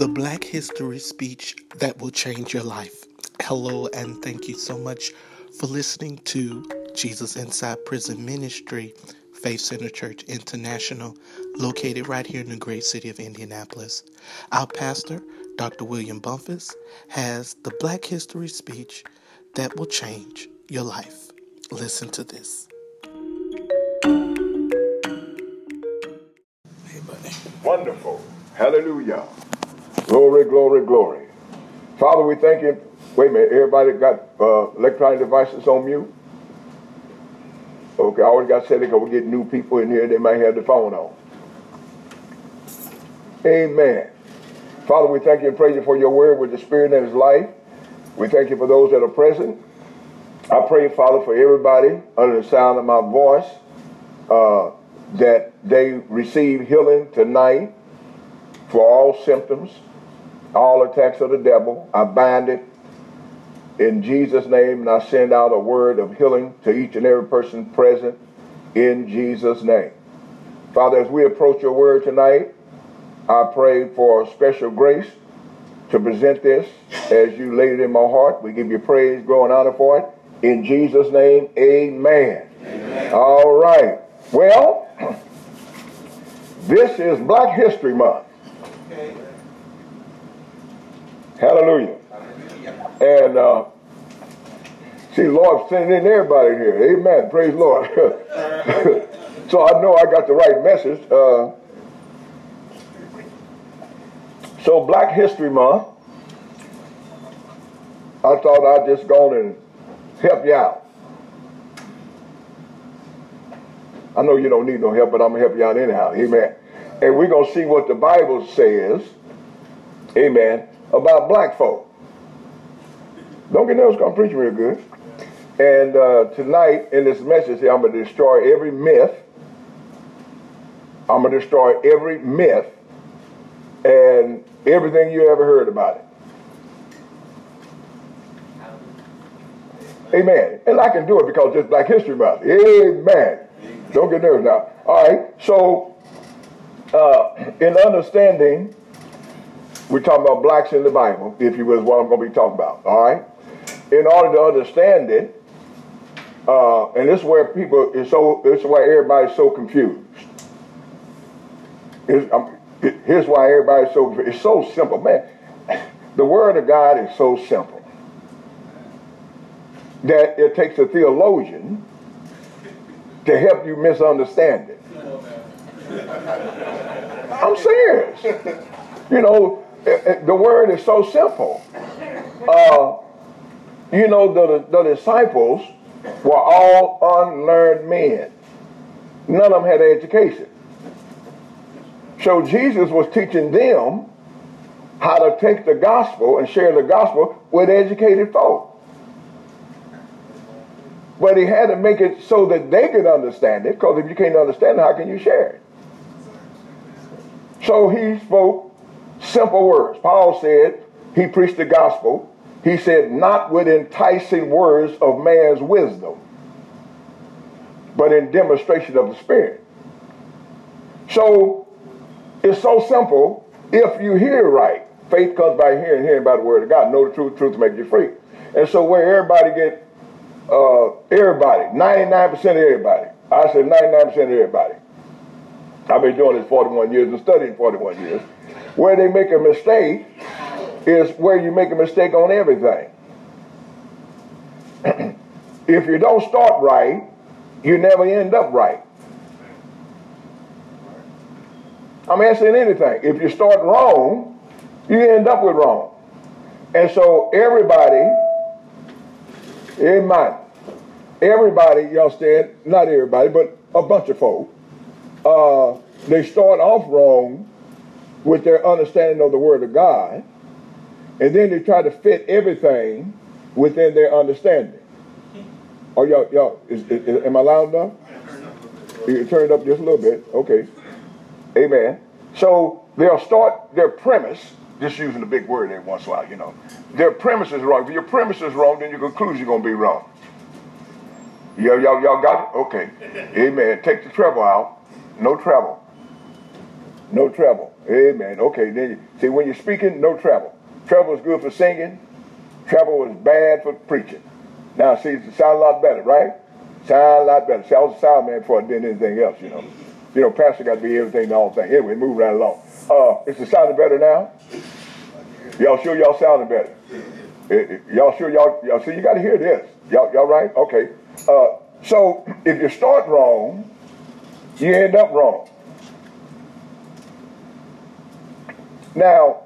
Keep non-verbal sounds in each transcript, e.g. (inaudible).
the Black History speech that will change your life. Hello, and thank you so much for listening to Jesus Inside Prison Ministry, Faith Center Church International, located right here in the great city of Indianapolis. Our pastor, Dr. William Bumpus, has the Black History speech that will change your life. Listen to this. Wonderful. Hallelujah. Glory, glory, glory. Father, we thank you. Wait a minute. Everybody got uh, electronic devices on mute? Okay, I always got said because we get new people in here, they might have the phone on. Amen. Father, we thank you and praise you for your word with the spirit and his life. We thank you for those that are present. I pray, Father, for everybody under the sound of my voice uh, that they receive healing tonight for all symptoms, all attacks of the devil. I bind it in Jesus' name, and I send out a word of healing to each and every person present in Jesus' name. Father, as we approach your word tonight, I pray for special grace to present this as you laid it in my heart. We give you praise, glory, and honor for it. In Jesus' name, amen. amen. All right. Well, (clears throat) this is Black History Month. Okay. Hallelujah. And uh, see, Lord sending in everybody here. Amen. Praise the Lord. (laughs) so I know I got the right message. Uh, so Black History Month, I thought I'd just go and help you out. I know you don't need no help, but I'm going to help you out anyhow. Amen. And we're going to see what the Bible says, amen, about black folk. Don't get nervous, I'm preaching real good. And uh, tonight in this message here, I'm going to destroy every myth. I'm going to destroy every myth and everything you ever heard about it. Amen. And I can do it because it's Black History Month. Amen. Don't get nervous now. All right. So, uh, in understanding, we're talking about blacks in the Bible, if you will, is what I'm going to be talking about. All right in order to understand it, uh, and this is where people is so. This is why everybody's so confused. Um, here's why everybody's so. It's so simple, man. The Word of God is so simple that it takes a theologian to help you misunderstand it. I'm serious. You know, the Word is so simple. Uh, you know, the, the disciples were all unlearned men. None of them had education. So Jesus was teaching them how to take the gospel and share the gospel with educated folk. But he had to make it so that they could understand it, because if you can't understand it, how can you share it? So he spoke simple words. Paul said he preached the gospel he said, not with enticing words of man's wisdom, but in demonstration of the Spirit. So it's so simple. If you hear right, faith comes by hearing, hearing by the word of God. Know the truth, truth make you free. And so where everybody get, uh, everybody, 99% of everybody, I said 99% of everybody. I've been doing this 41 years and studying 41 years. Where they make a mistake is where you make a mistake on everything. (clears throat) if you don't start right, you never end up right. I'm asking anything. If you start wrong, you end up with wrong. And so everybody, amen, everybody, you understand, not everybody, but a bunch of folk, uh, they start off wrong with their understanding of the Word of God and then they try to fit everything within their understanding. Oh, y'all, y'all, is, is, is, am I loud enough? You turn it up just a little bit. Okay. Amen. So they'll start their premise, just using the big word every once in a while, you know. Their premise is wrong. If your premise is wrong, then your conclusion is going to be wrong. Y'all, y'all, y'all got it? Okay. Amen. Take the treble out. No treble. No trouble. Amen. Okay, then see when you're speaking, no trouble. Trouble is good for singing. Trouble is bad for preaching. Now, see, it sounds a lot better, right? Sound a lot better. See, I was a sound man before I did anything else, you know. You know, pastor got to be everything to all things. Anyway, move right along. Uh, is it sounding better now? Y'all sure y'all sounding better? It, it, y'all sure y'all, y'all see, you got to hear this. Y'all, y'all right? Okay. Uh, so if you start wrong, you end up wrong. Now,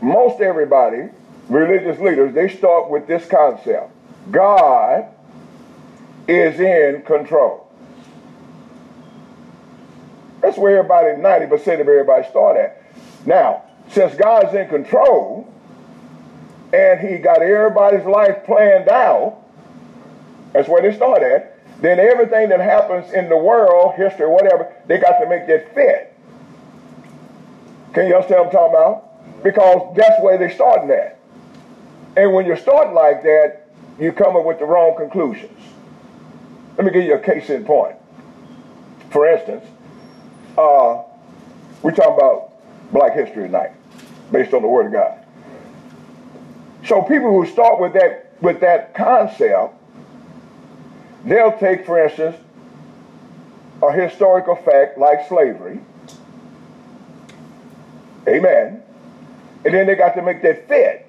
most everybody, religious leaders, they start with this concept. God is in control. That's where everybody, 90% of everybody start at. Now, since God's in control and he got everybody's life planned out, that's where they start at, then everything that happens in the world, history, whatever, they got to make that fit. Can you understand what I'm talking about? Because that's where they're starting at. And when you're starting like that, you come up with the wrong conclusions. Let me give you a case in point. For instance, uh, we're talking about Black History tonight, based on the Word of God. So people who start with that with that concept, they'll take, for instance, a historical fact like slavery. Amen. And then they got to make that fit.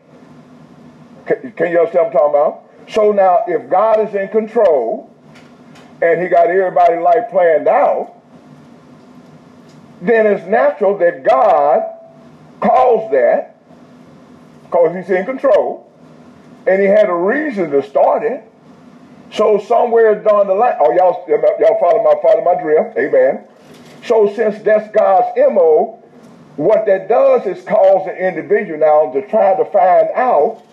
Can, can you understand what I'm talking about? So now, if God is in control, and he got everybody's life planned out, then it's natural that God caused that because he's in control and he had a reason to start it. So somewhere down the line, oh y'all y'all follow my follow my drift, amen. So since that's God's MO, what that does is cause an individual now to try to find out,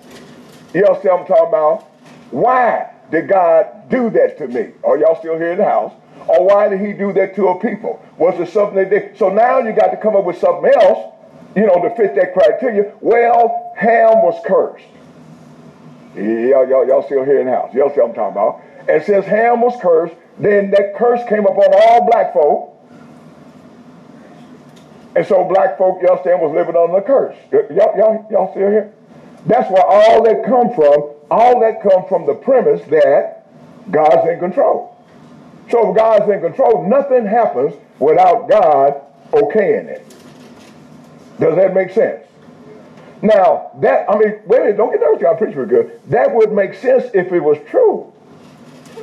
you know what I'm talking about, why did God do that to me? Are y'all still here in the house? Or why did he do that to a people? Was it something they did? So now you got to come up with something else, you know, to fit that criteria. Well, Ham was cursed. Y'all, y'all, y'all still here in the house. Y'all see what I'm talking about. And since Ham was cursed, then that curse came upon all black folk. And so black folk, y'all understand, was living under the curse. Y'all, y'all, y'all still here? That's where all that come from. All that come from the premise that God's in control. So if God's in control, nothing happens without God okaying it. Does that make sense? Now, that, I mean, wait a minute, don't get nervous, y'all preach for good. That would make sense if it was true. (laughs)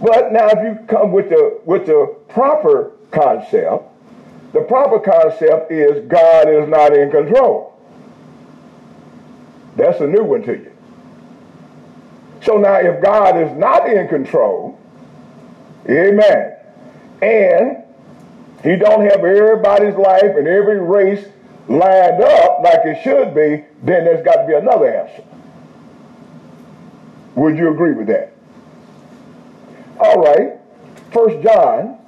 but now if you come with the with the proper concept, the proper concept is God is not in control. That's a new one to you. So now if God is not in control, amen, and he don't have everybody's life and every race lined up like it should be, then there's got to be another answer. Would you agree with that? All right. First John.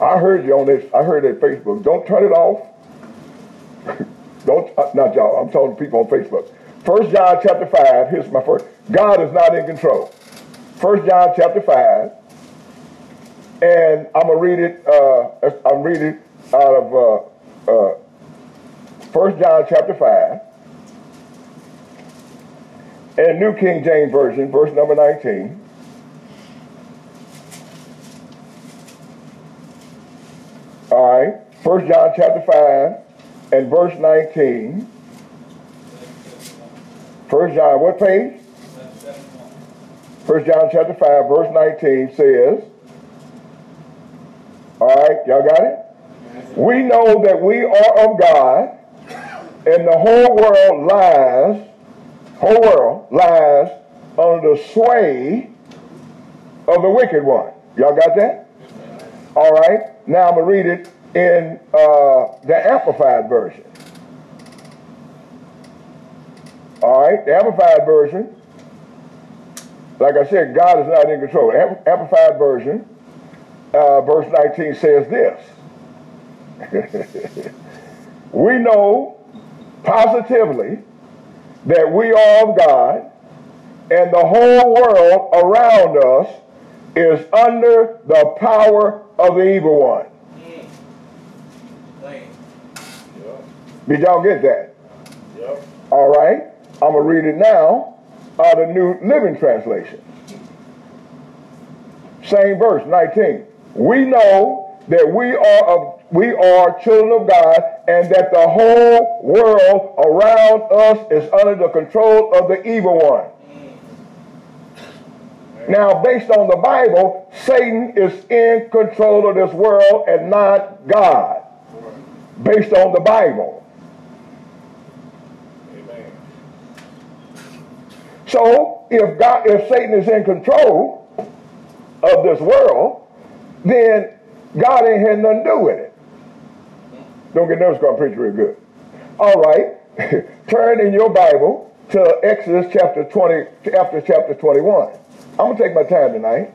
I heard you on this. I heard it Facebook. Don't turn it off. (laughs) Don't uh, not y'all. I'm talking to people on Facebook. First John chapter five. Here's my first. God is not in control. First John chapter five, and I'm gonna read it. Uh, I'm reading out of uh, uh, First John chapter five, and New King James Version, verse number nineteen. All right, First John chapter five and verse 19. First John, what page? First John chapter 5, verse 19 says, all right, y'all got it? We know that we are of God, and the whole world lies, whole world lies under the sway of the wicked one. Y'all got that? All right, now I'm going to read it in uh, the Amplified Version. All right, the Amplified Version. Like I said, God is not in control. Amplified Version, uh, verse 19 says this. (laughs) we know positively that we are of God and the whole world around us is under the power of the evil one. Did y'all get that? All right. I'm going to read it now out of the New Living Translation. Same verse, 19. We know that we are of, we are children of God and that the whole world around us is under the control of the evil one. Now, based on the Bible, Satan is in control of this world and not God. Based on the Bible. Amen. So, if God, if Satan is in control of this world, then God ain't had nothing to do with it. Don't get nervous, going to preach real good. All right, (laughs) turn in your Bible to Exodus chapter 20, after chapter 21. I'm to take my time tonight.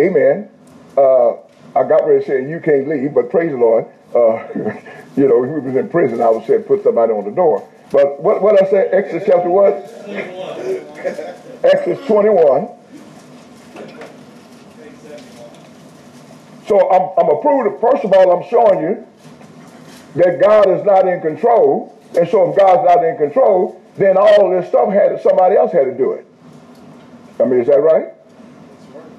Amen. Uh, I got ready to say you can't leave, but praise the Lord. Uh, (laughs) you know, we was in prison, I would say put somebody on the door. But what what I say? Exodus chapter what? Exodus 21. So I'm, I'm approved. First of all, I'm showing you that God is not in control. And so if God's not in control, then all this stuff had somebody else had to do it. I mean, is that right?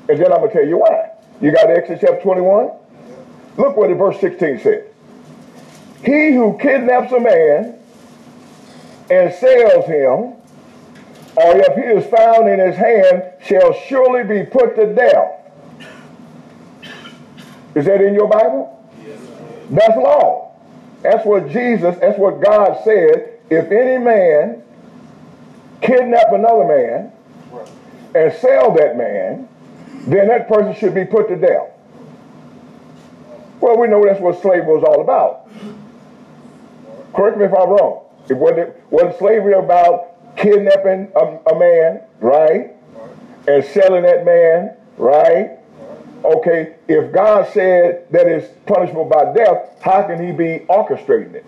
And then I'm going to tell you why. You got Exodus chapter 21? Look what the verse 16 said. He who kidnaps a man and sells him, or if he is found in his hand, shall surely be put to death. Is that in your Bible? Yes, that's law. That's what Jesus, that's what God said. If any man kidnap another man and sell that man, then that person should be put to death. Well, we know that's what slavery was all about. Correct me if I'm wrong. It wasn't, wasn't slavery about kidnapping a, a man, right? And selling that man, right? Okay, if God said that it's punishable by death, how can he be orchestrating it?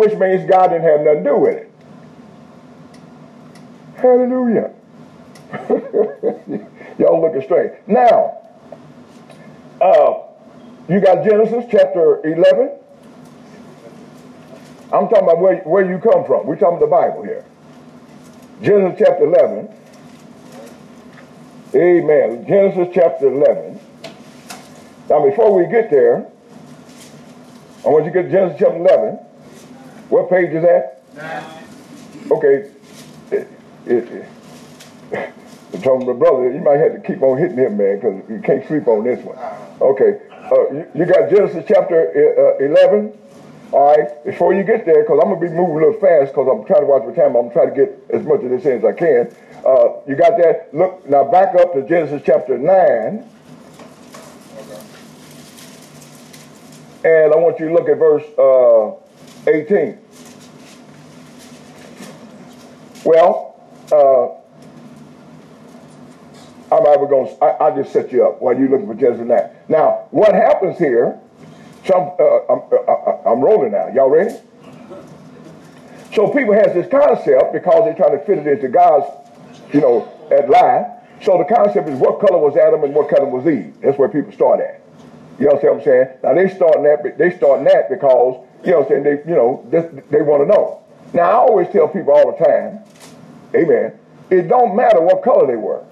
Which means God didn't have nothing to do with it. Hallelujah. (laughs) Y'all looking straight. Now, uh, you got Genesis chapter 11. I'm talking about where, where you come from. We're talking the Bible here. Genesis chapter 11. Amen. Genesis chapter 11. Now, before we get there, I want you to get Genesis chapter 11. What page is that? Nine. Okay. It, it, it, (laughs) I told my brother, you might have to keep on hitting him, man, because you can't sleep on this one. Okay. Uh, you, you, got Genesis chapter uh, 11. All right. Before you get there, because I'm going to be moving a little fast because I'm trying to watch my time. I'm trying to get as much of this in as I can. Uh, you got that? Look, now back up to Genesis chapter 9. And I want you to look at verse uh, 18. Well, uh, I'm ever going to, I just set you up while you're looking for 9. Now, what happens here, some, uh, I'm, uh, uh, I'm rolling now. Y'all ready? So people has this concept because they're trying to fit it into God's, you know, at lie. So the concept is what color was Adam and what color was Eve. That's where people start at. You know what I'm saying? Now they starting that, they starting that because you know what I'm saying? They, you know, they want to know. Now, I always tell people all the time, amen, it don't matter what color they were.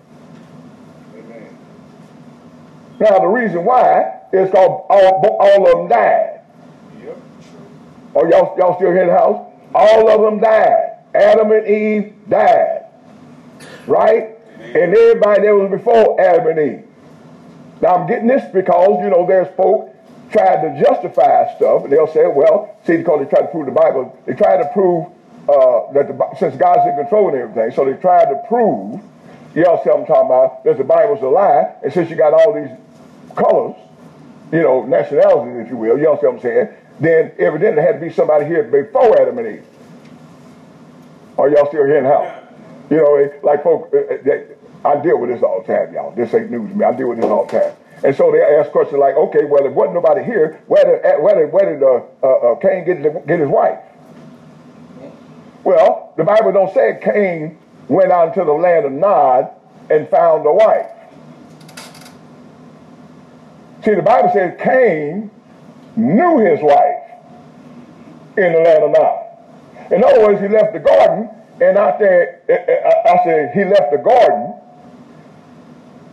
Amen. Now, the reason why is because all, all of them died. Yep. Oh, y'all, y'all still here in the house? All of them died. Adam and Eve died. Right? Amen. And everybody that was before Adam and Eve. Now, I'm getting this because, you know, there's folk tried to justify stuff, and they'll say, well, see, because they try to prove the Bible, they try to prove uh, that the, since God's in control of everything, so they tried to prove, you all see what I'm talking about, that the Bible's a lie, and since you got all these colors, you know, nationalities, if you will, you all see what I'm saying, then evidently there had to be somebody here before Adam and Eve. Are y'all still here in the? You know, like folks, uh, uh, I deal with this all the time, y'all. This ain't news to me. I deal with this all the time. And so they ask questions like, okay, well, if wasn't nobody here, where did, where did, where did uh, uh, uh, Cain get, get his wife? Well, the Bible don't say Cain went out into the land of Nod and found a wife. See, the Bible says Cain knew his wife in the land of Nod. In other words, he left the garden, and out there, eh, eh, I said he left the garden,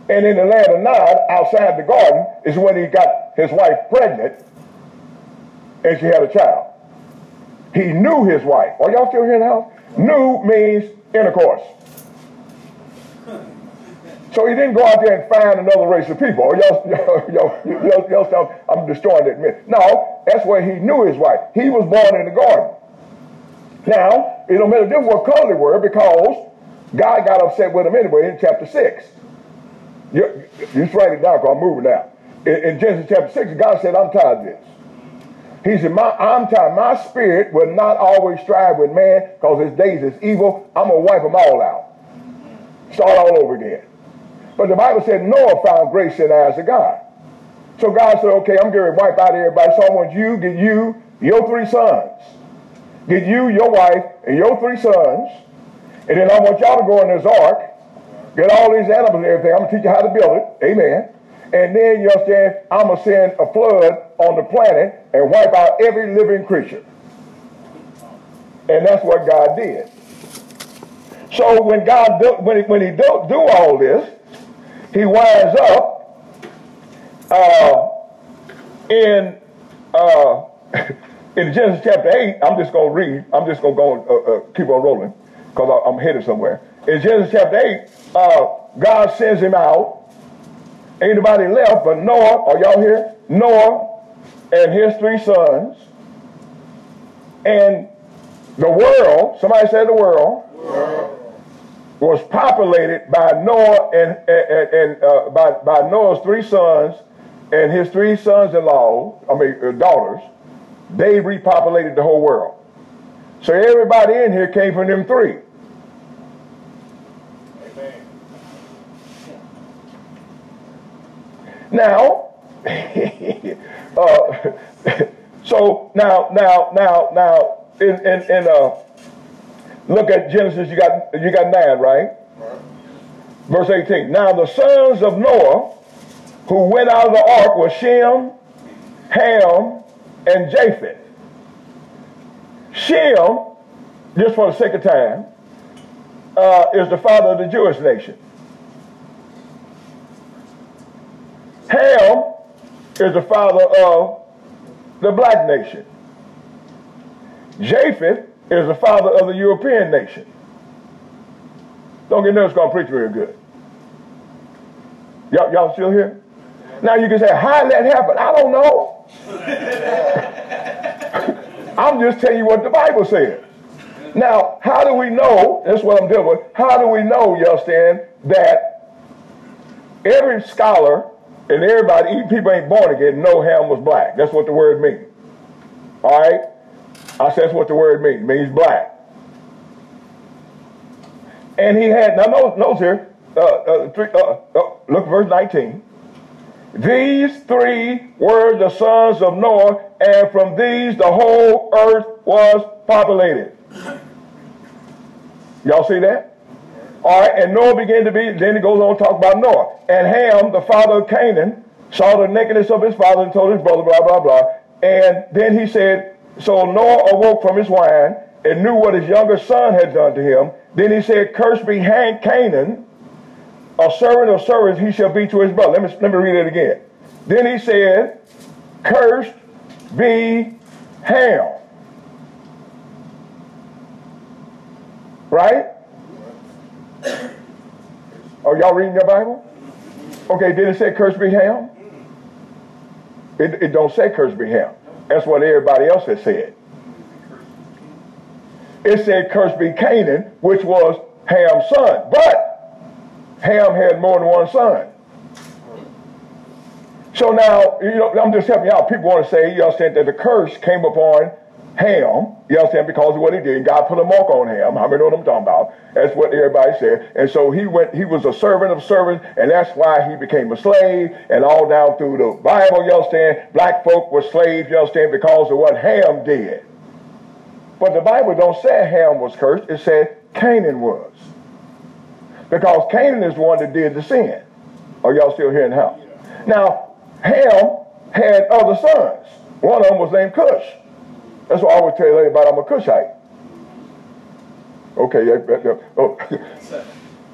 and in the land of Nod, outside the garden, is when he got his wife pregnant, and she had a child. He knew his wife. Are y'all still here in the house? Knew means intercourse. So he didn't go out there and find another race of people. Y'all, (laughs) y'all, y'all, y'all, y'all I'm destroying that myth. No, that's where he knew his wife. He was born in the garden. Now, it don't matter what color they were because God got upset with them anyway in chapter 6. You, you just write it down because I'm moving now. In, in, Genesis chapter 6, God said, I'm tired of this. He said, my, I'm tired. My spirit will not always strive with man because his days is evil. I'm going to wipe them all out. Start all over again. But the Bible said Noah found grace in the eyes of God. So God said, okay, I'm going to wipe out everybody. So I want you, get you, your three sons get you, your wife, and your three sons, and then I want y'all to go in this ark, get all these animals and everything. I'm going to teach you how to build it. Amen. And then you understand, I'm going to send a flood on the planet and wipe out every living creature. And that's what God did. So when God do, when he, when he do, do all this, he winds up uh, in uh, (laughs) in Genesis chapter 8, I'm just going to read, I'm just going to go uh, uh, keep on rolling because I'm headed somewhere. In Genesis chapter 8, uh, God sends him out. Ain't nobody left but Noah. Are y'all here? Noah and his three sons. And the world, somebody said the world, world. was populated by Noah and, and, and uh, by, by Noah's three sons and his three sons-in-law, I mean uh, daughters, they repopulated the whole world. So everybody in here came from them three. Now, (laughs) uh, (laughs) so now, now, now, now, in in, in uh, look at Genesis. You got you got nine, right? right? Verse eighteen. Now the sons of Noah, who went out of the ark, were Shem, Ham, and Japheth. Shem, just for the sake of time, uh, is the father of the Jewish nation. Ham is the father of the black nation. Japheth is the father of the European nation. Don't get nervous, going to preach real good. Y'all, y'all still here? Now you can say, how did that happen? I don't know. (laughs) I'm just telling you what the Bible says. Now, how do we know, that's what I'm dealing with, how do we know, you understand, that every scholar and everybody, even people ain't born again, know Ham was black. That's what the word means. All right? I said that's what the word means. It means black. And he had, now notice, here, uh, uh, three, uh, uh look verse 19. These three were the sons of Noah, and from these the whole earth was populated. Y'all see that? All right, and Noah began to be, then he goes on to talk about Noah. And Ham, the father of Canaan, saw the nakedness of his father and told his brother, blah, blah, blah. And then he said, So Noah awoke from his wine and knew what his younger son had done to him. Then he said, Cursed be Hank Canaan, a servant of servants he shall be to his brother. Let me, let me read it again. Then he said, Cursed be Ham. Right? Are y'all reading your Bible? Okay, did it say curse be Ham? It, it don't say curse be Ham. That's what everybody else has said. It said curse be Canaan, which was Ham's son. But Ham had more than one son. So now, you know, I'm just helping out. People want to say, you all said that the curse came upon Ham, you understand, because of what he did. God put a mark on him. How many know what I'm talking about? That's what everybody said. And so he went, he was a servant of servants, and that's why he became a slave. And all down through the Bible, y'all understand, black folk were slaves, you understand, because of what Ham did. But the Bible don't say Ham was cursed. It said Canaan was. Because Canaan is the one that did the sin. Are y'all still hearing how? Now, Ham had other sons. One of them was named Cush. That's why I always tell everybody I'm a Cushite. Okay, oh. it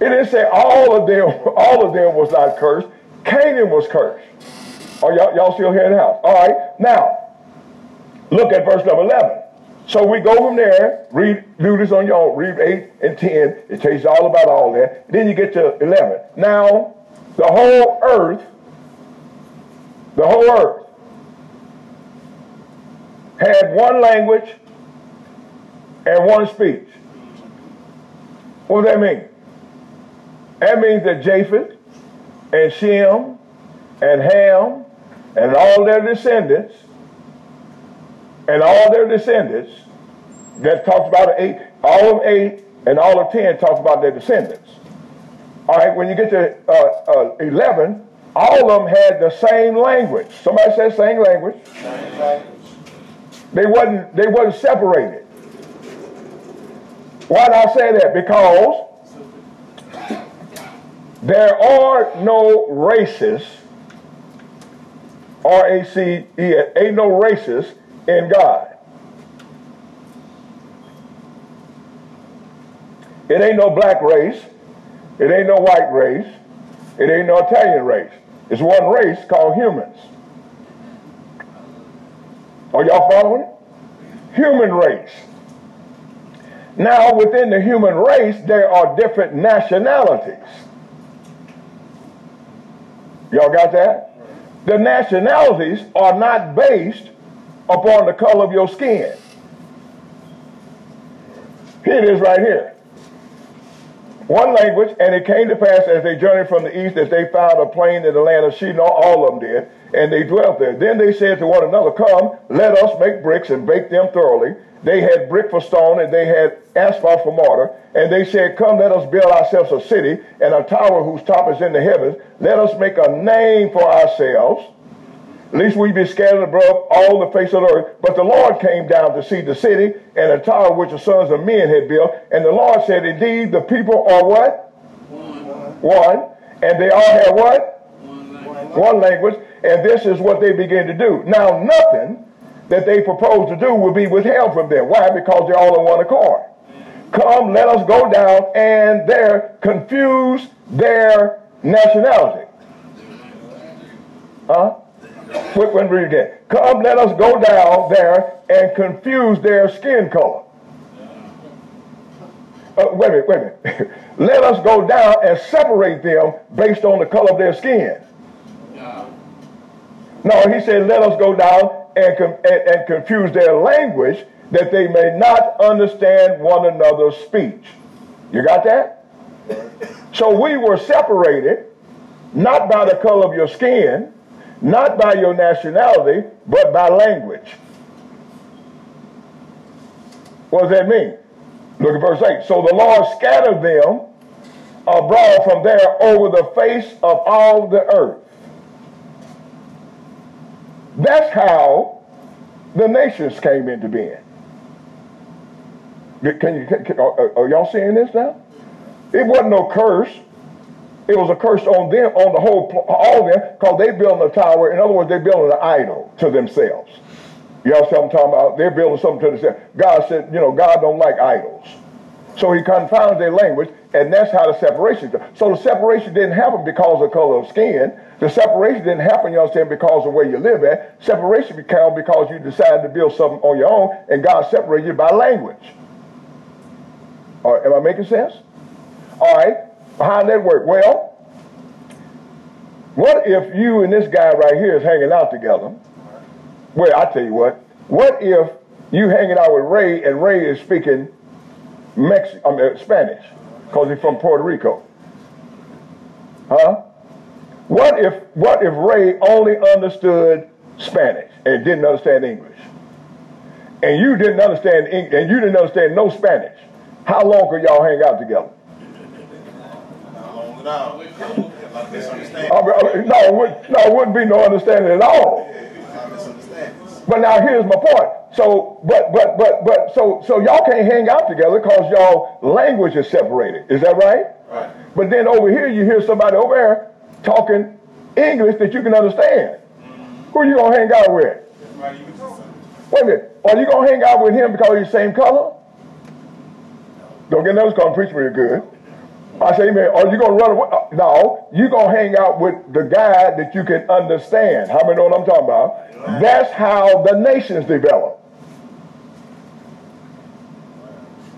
didn't say all of them, all of them was not cursed. Canaan was cursed. Are y'all, y'all still here in the house? All right, now, look at verse number 11. So we go from there, read, do this on your own, read 8 and 10. It tells you all about all that. Then you get to 11. Now, the whole earth, the whole earth had one language and one speech. What does that mean? That means that Japheth and Shem and Ham and all their descendants and all their descendants that talks about eight, all of eight and all of ten talks about their descendants. All right, when you get to uh, uh, 11, all of them had the same language. Somebody said same language. Same language. They wasn't they wasn't separated. Why did I say that? Because there are no races, R-A-C-E, ain't no races in God. It ain't no black race. It ain't no white race. It ain't no Italian race. It's one race called humans. Are y'all following? Human race. Now, within the human race, there are different nationalities. Y'all got that? The nationalities are not based upon the color of your skin. Here it is right here. One language, and it came to pass as they journeyed from the east that they found a plain in the land of Shinar, all of them did, and they dwelt there. Then they said to one another, Come, let us make bricks and bake them thoroughly. They had brick for stone, and they had asphalt for mortar. And they said, Come, let us build ourselves a city and a tower whose top is in the heavens. Let us make a name for ourselves least we be scattered above all the face of the earth. But the Lord came down to see the city and the tower which the sons of men had built. And the Lord said, Indeed, the people are what? One. One. And they all have what? One language. One language. And this is what they begin to do. Now, nothing that they propose to do will be withheld from them. Why? Because they're all in one accord. Come, let us go down and there confuse their nationality. Huh? Quick one, read again. Come, let us go down there and confuse their skin color. Uh, wait a minute, wait a minute. (laughs) let us go down and separate them based on the color of their skin. No, he said, let us go down and, and, and confuse their language that they may not understand one another's speech. You got that? So we were separated not by the color of your skin, not by your nationality, but by language. What does that mean? Look at verse 8. So the Lord scattered them abroad from there over the face of all the earth. That's how the nations came into being. Can you, can, are, are y'all seeing this now? It wasn't no curse. It was a curse on them, on the whole, all of them, because they built a tower. In other words, they built an idol to themselves. You all see what I'm talking about? They're building something to themselves. God said, you know, God don't like idols. So he confounded their language, and that's how the separation. So the separation didn't happen because of color of skin. The separation didn't happen, you understand, because of where you live at. Separation became because you decided to build something on your own, and God separated you by language. All right, am I making sense? All right. How that work? Well, what if you and this guy right here is hanging out together? Well, I tell you what. What if you hanging out with Ray and Ray is speaking Mex- I mean, Spanish because he's from Puerto Rico? Huh? What if what if Ray only understood Spanish and didn't understand English? And you didn't understand English, and you didn't understand no Spanish. How long could y'all hang out together? No. no, it would, no, it wouldn't be no understanding at all. But now here's my point. So, but, but, but, but, so, so y'all can't hang out together because y'all language is separated. Is that right? Right. But then over here, you hear somebody over there talking English that you can understand. Who are you going to hang out with? Wait a minute. Are you going to hang out with him because he's the same color? Don't get nervous because I'm preaching real good. I say, man, are you going to run away? Uh, no, you're going to hang out with the guy that you can understand. How many know what I'm talking about? That's how the nations develop.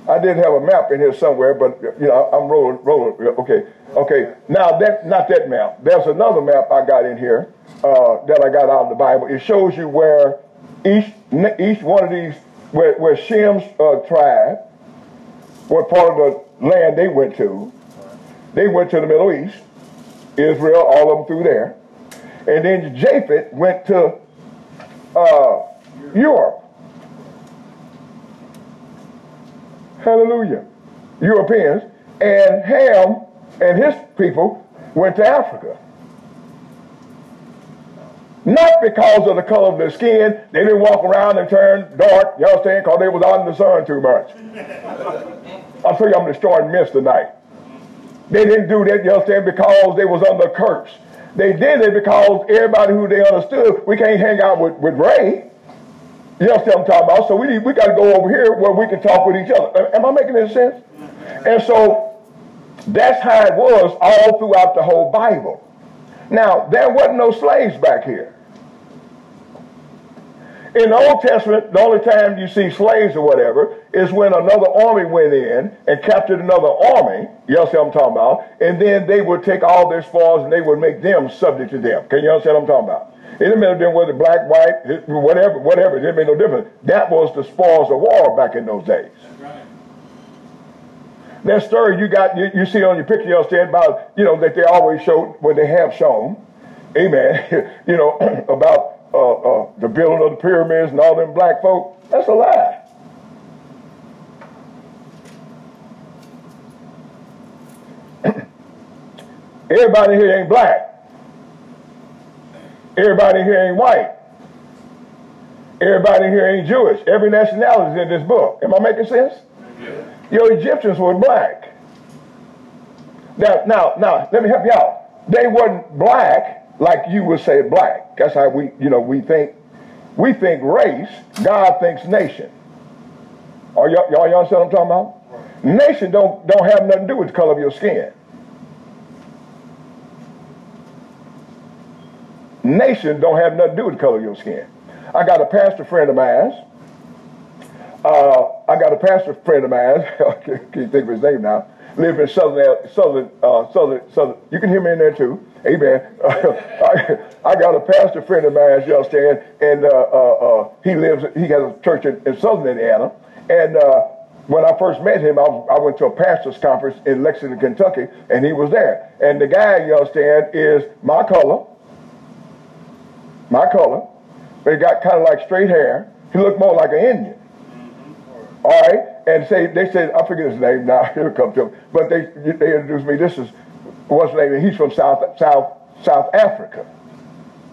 I did have a map in here somewhere, but you know, I'm rolling, rolling. Okay, okay. Now that, not that map. There's another map I got in here uh, that I got out of the Bible. It shows you where each each one of these, where, where Shem's uh, tribe, what part of the land they went to. They went to the Middle East, Israel, all of them through there, and then Japheth went to uh, Europe. Hallelujah. Europeans. And Ham and his people went to Africa. Not because of the color of their skin. They didn't walk around and turn dark, you understand, because they was out in the sun too much. I'll tell you I'm destroying myths tonight. They didn't do that, you understand, because they was under curse. They did it because everybody who they understood, we can't hang out with, with Ray. What I'm talking about? So we, we got to go over here where we can talk with each other. Am I making any sense? And so that's how it was all throughout the whole Bible. Now, there wasn't no slaves back here. In the Old Testament, the only time you see slaves or whatever is when another army went in and captured another army. You understand what I'm talking about? And then they would take all their spoils and they would make them subject to them. Can you understand what I'm talking about? It didn't matter whether black, white, whatever, whatever. It didn't make no difference. That was the spoils of war back in those days. That story you got, you, you see on your picture, you understand about, you know, that they always show, when they have shown, amen, (laughs) you know, (clears throat) about uh, uh, the building of the pyramids and all them black folk. That's a lie. (coughs) Everybody here ain't black. Everybody here ain't white. Everybody here ain't Jewish. Every nationality is in this book. Am I making sense? Yeah. Your Egyptians were black. Now, now, now, let me help you out. They weren't black like you would say black. That's how we, you know, we think. We think race. God thinks nation. Are y'all, y'all, y'all understand what I'm talking about? Nation don't don't have nothing to do with the color of your skin. Nation don't have nothing to do with the color of your skin. I got a pastor friend of mine. Uh, I got a pastor friend of mine. (laughs) Can't think of his name now. Live in southern, southern, uh, southern, southern. You can hear me in there too. Amen. (laughs) I, I, got a pastor friend of mine, you understand, and uh, uh, uh, he lives. He has a church in, in southern Indiana. And uh, when I first met him, I, I, went to a pastors' conference in Lexington, Kentucky, and he was there. And the guy, you understand, is my color my color, but he got kind of like straight hair. He looked more like an Indian. All right, and say they said I forget his name now. (laughs) He'll come to him, but they they introduced me. This is what's his name? He's from South South South Africa.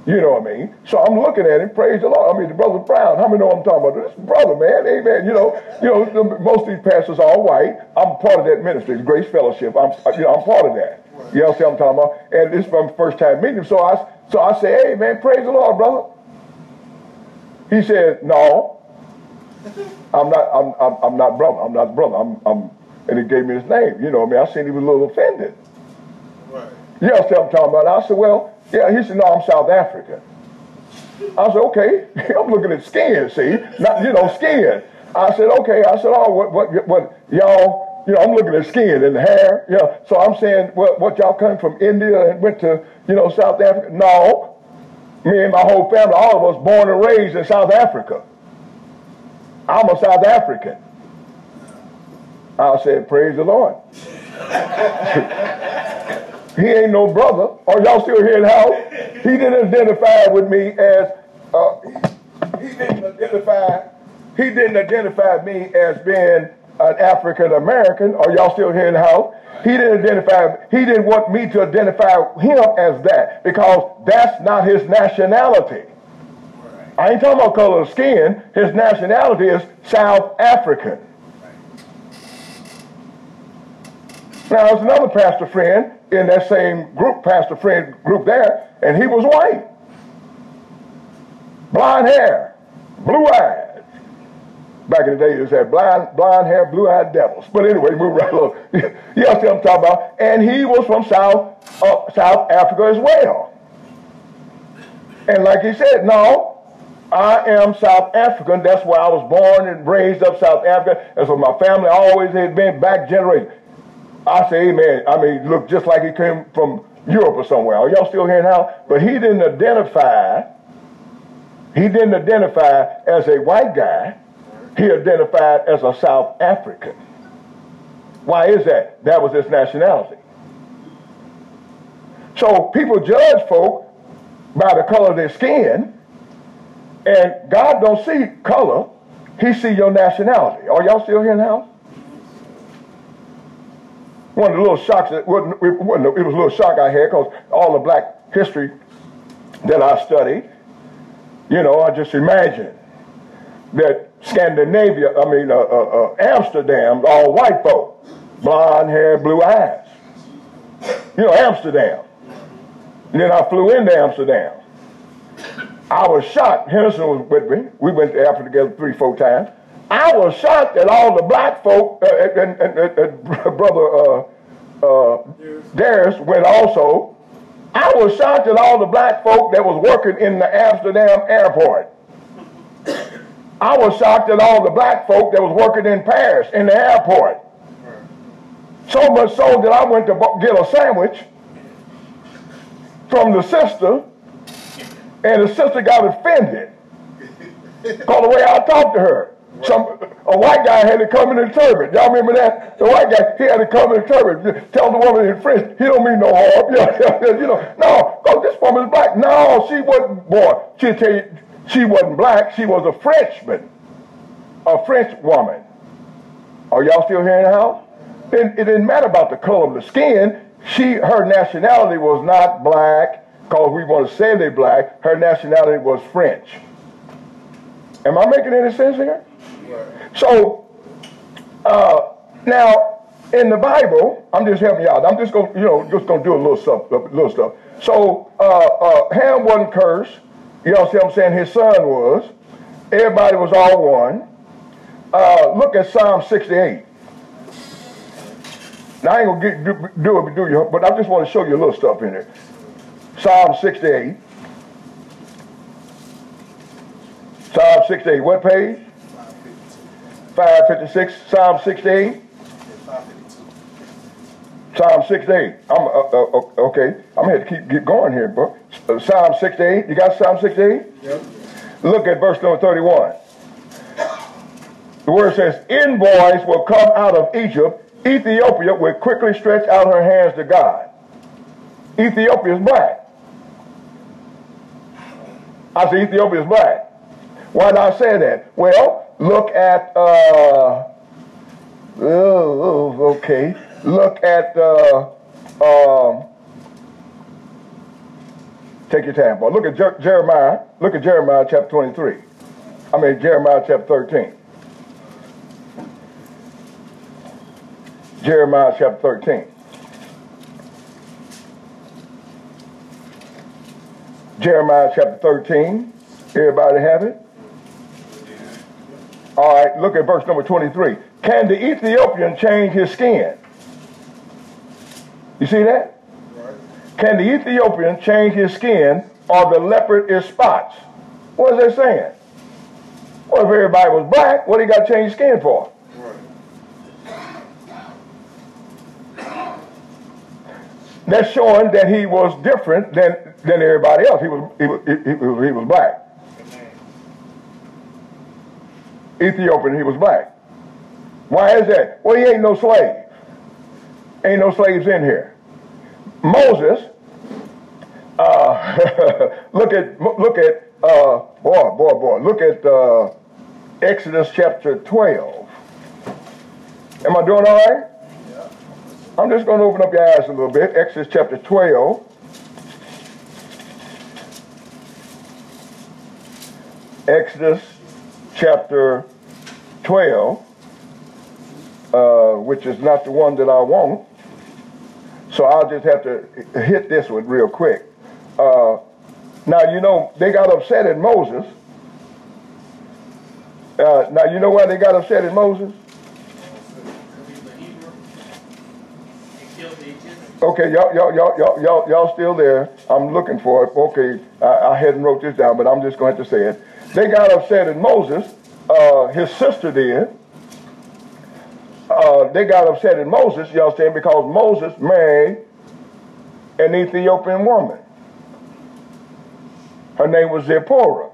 You know what I mean? So I'm looking at him, praise the Lord. I mean, the brother Brown, how many know I'm talking about? This brother, man, amen. You know, you know, most of these pastors are white. I'm part of that ministry, Grace Fellowship. I'm, uh, you know, I'm part of that. You know what I'm talking about? And this is my first time meeting him. So I, so I said, hey, man, praise the Lord, brother. He said, no, I'm not, I'm, I'm, I'm not brother. I'm not brother. I'm, I'm, and he gave me his name. You know, what I mean, I seen he was a little offended. Right. You know what I'm talking about? I said, well, yeah, he said, no, I'm South African. I said, okay. (laughs) I'm looking at skin, see? Not, you know, skin. I said, okay. I said, oh, what, what, what, y'all, you know, I'm looking at skin and hair. Yeah. So I'm saying, well, what y'all come from India and went to, you know, South Africa? No. Me and my whole family, all of us born and raised in South Africa. I'm a South African. I said, praise the Lord. (laughs) he ain't no brother. Are y'all still hearing how? He didn't identify with me as, uh, he didn't identify, he didn't identify me as being an African American. Are y'all still here hearing how? He didn't identify, he didn't want me to identify him as that because that's not his nationality. I ain't talking about color of skin. His nationality is South African. Now, there's another pastor friend in that same group, pastor friend group there, and he was white. blonde hair, blue eyes. Back in the day, they said blonde, blonde hair, blue-eyed devils. But anyway, move right along. (laughs) you see what I'm talking about? And he was from South, uh, South Africa as well. And like he said, no, I am South African. That's where I was born and raised up South Africa. That's where my family always had been back generation. I say amen. I mean, look just like he came from Europe or somewhere. Are y'all still here now? But he didn't identify, he didn't identify as a white guy. He identified as a South African. Why is that? That was his nationality. So people judge folk by the color of their skin, and God don't see color. He see your nationality. Are y'all still here now? One of the little shocks that wasn't, it, wasn't, it was a little shock I had because all the black history that I studied, you know, I just imagine that Scandinavia, I mean, uh, uh, uh, Amsterdam, all white folk, blonde hair, blue eyes. You know, Amsterdam. And then I flew into Amsterdam. I was shocked. Henderson was with me. We went to Africa together three, four times. I was shocked that all the black folk, uh, and, and, and, and, (laughs) brother uh, Darius went also. I was shocked at all the black folk that was working in the Amsterdam airport. I was shocked at all the black folk that was working in Paris in the airport. So much so that I went to get a sandwich from the sister, and the sister got offended. Because the way I talked to her. Some a white guy had to come in a turban. Y'all remember that? The white guy he had to come in a turban. Tell the woman in French, he don't mean no harm. (laughs) you know, no, because this woman is black. No, she wasn't. Boy, she tell you, she wasn't black. She was a Frenchman, a French woman. Are y'all still hearing how? It, it didn't matter about the color of the skin. She, her nationality was not black, because we want to say they black. Her nationality was French. Am I making any sense here? So, uh, now in the Bible, I'm just helping you out. I'm just going, you know, just to do a little stuff, a little stuff. So, uh, uh, Ham wasn't cursed. You know, see what I'm saying? His son was. Everybody was all one. Uh, look at Psalm 68. Now, I ain't going to do, do it, do you, but I just want to show you a little stuff in there. Psalm 68. Psalm 68. What page? 556. Psalm 68. Psalm 68. I'm uh, uh, okay. I'm going to keep get going here, bro. Uh, Psalm 68. You got Psalm 68? Yep. Look at verse number 31. The word says, Envoys will come out of Egypt. Ethiopia will quickly stretch out her hands to God. Ethiopia is black. I say Ethiopia is black. Why did I say that? Well, look at, uh, oh, okay. Look at, uh, um, take your time, boy. Look at Jer Jeremiah. Look at Jeremiah chapter 23. I mean, Jeremiah chapter 13. Jeremiah chapter 13. Jeremiah chapter 13. Everybody have it? All right, look at verse number 23. Can the Ethiopian change his skin? You see that? Can the Ethiopian change his skin or the leopard his spots? What is that saying? Well, if everybody was black, what do he got to change skin for? That's showing that he was different than, than everybody else. He was, he was, he was, he was black. Ethiopian, he was black. Why is that? Well, he ain't no slave. Ain't no slaves in here. Moses, uh, (laughs) look at, look at, uh, boy, boy, boy, look at uh, Exodus chapter 12. Am I doing all right? Yeah. I'm just going to open up your eyes a little bit. Exodus chapter 12. Exodus chapter 12, uh, which is not the one that I want. So I'll just have to hit this one real quick. Uh, now, you know, they got upset at Moses Uh, now you know why they got upset at Moses? Okay, y'all, y'all, y'all, y'all, y'all, y'all still there? I'm looking for it. Okay, I, I hadn't wrote this down, but I'm just going to say it. They got upset at Moses. Uh, his sister did. Uh, they got upset at Moses, you understand, because Moses married an Ethiopian woman. Her name was Zipporah.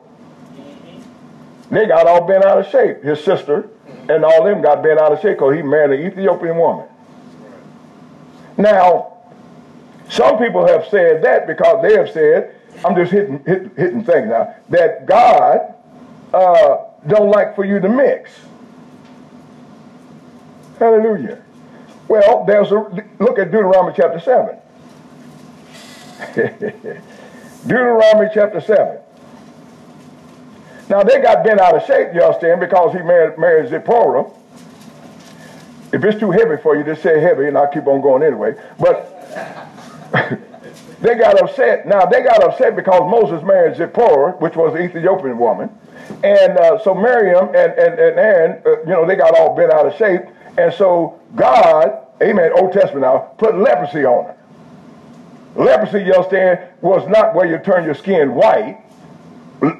They got all bent out of shape. His sister and all them got bent out of shape because he married an Ethiopian woman. Now, some people have said that because they have said, I'm just hitting, hitting, hitting things now, that God uh, don't like for you to mix. Hallelujah. Well, there's a look at Deuteronomy chapter 7. (laughs) Deuteronomy chapter 7. Now they got bent out of shape, you understand, because he married, married Zipporah. If it's too heavy for you, just say heavy, and I'll keep on going anyway. But (laughs) they got upset. Now, they got upset because Moses married Zipporah, which was the Ethiopian woman. And uh, so Miriam and, and, and Aaron, uh, you know, they got all bent out of shape. And so God, amen, Old Testament now, put leprosy on her. Leprosy, you understand, was not where you turn your skin white.